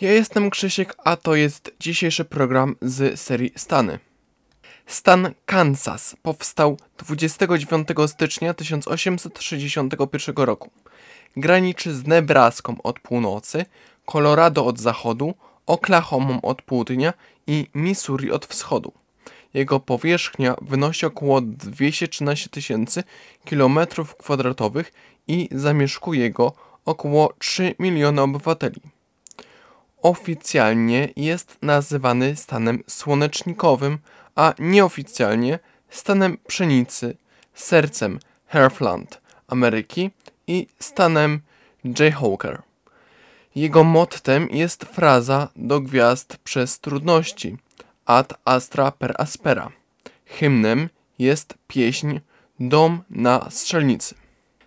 Ja jestem Krzysiek, a to jest dzisiejszy program z serii Stany. Stan Kansas powstał 29 stycznia 1861 roku. Graniczy z Nebraską od północy, Colorado od zachodu, Oklahomą od południa i Missouri od wschodu. Jego powierzchnia wynosi około 213 tysięcy km2 i zamieszkuje go około 3 miliony obywateli. Oficjalnie jest nazywany stanem słonecznikowym, a nieoficjalnie stanem pszenicy, sercem Heartland Ameryki i stanem Jayhawker. Jego mottem jest fraza do gwiazd przez trudności ad astra per aspera. Hymnem jest pieśń Dom na strzelnicy.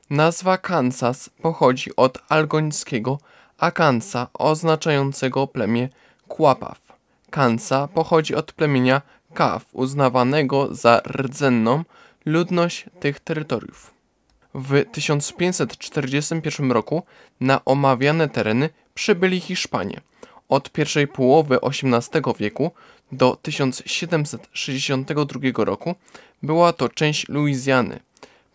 Nazwa Kansas pochodzi od algońskiego Akansa oznaczającego plemię Kłapaw. Kansa pochodzi od plemienia Kaf uznawanego za rdzenną ludność tych terytoriów. W 1541 roku na omawiane tereny przybyli Hiszpanie. Od pierwszej połowy XVIII wieku do 1762 roku była to część Luizjany.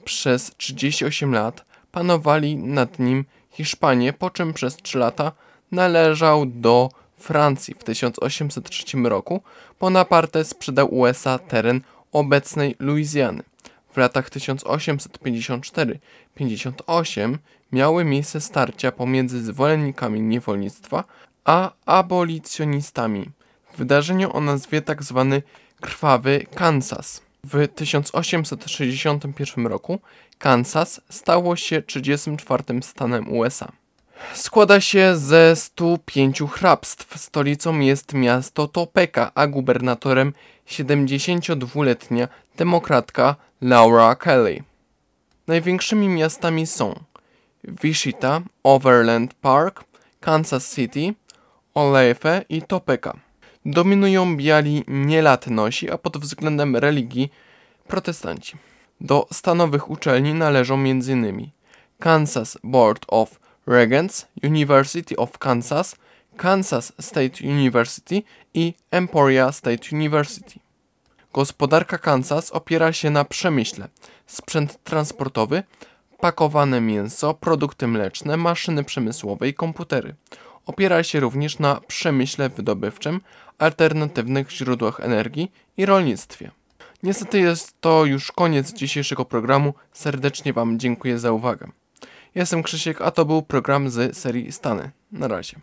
Przez 38 lat panowali nad nim Hiszpanie, po czym przez 3 lata należał do Francji. W 1803 roku Bonaparte sprzedał USA teren obecnej Luizjany. W latach 1854-58 miały miejsce starcia pomiędzy zwolennikami niewolnictwa a abolicjonistami. Wydarzenie o nazwie tzw. Tak Krwawy Kansas. W 1861 roku Kansas stało się 34 stanem USA. Składa się ze 105 hrabstw. Stolicą jest miasto Topeka, a gubernatorem 72-letnia demokratka Laura Kelly. Największymi miastami są Wichita, Overland Park, Kansas City, Olathe i Topeka. Dominują biali nielatnosi, a pod względem religii protestanci. Do stanowych uczelni należą m.in. Kansas Board of Regents, University of Kansas, Kansas State University i Emporia State University. Gospodarka Kansas opiera się na przemyśle, sprzęt transportowy, pakowane mięso, produkty mleczne, maszyny przemysłowe i komputery. Opiera się również na przemyśle wydobywczym, alternatywnych źródłach energii i rolnictwie. Niestety jest to już koniec dzisiejszego programu. Serdecznie Wam dziękuję za uwagę. Jestem Krzysiek, a to był program z serii Stany. Na razie.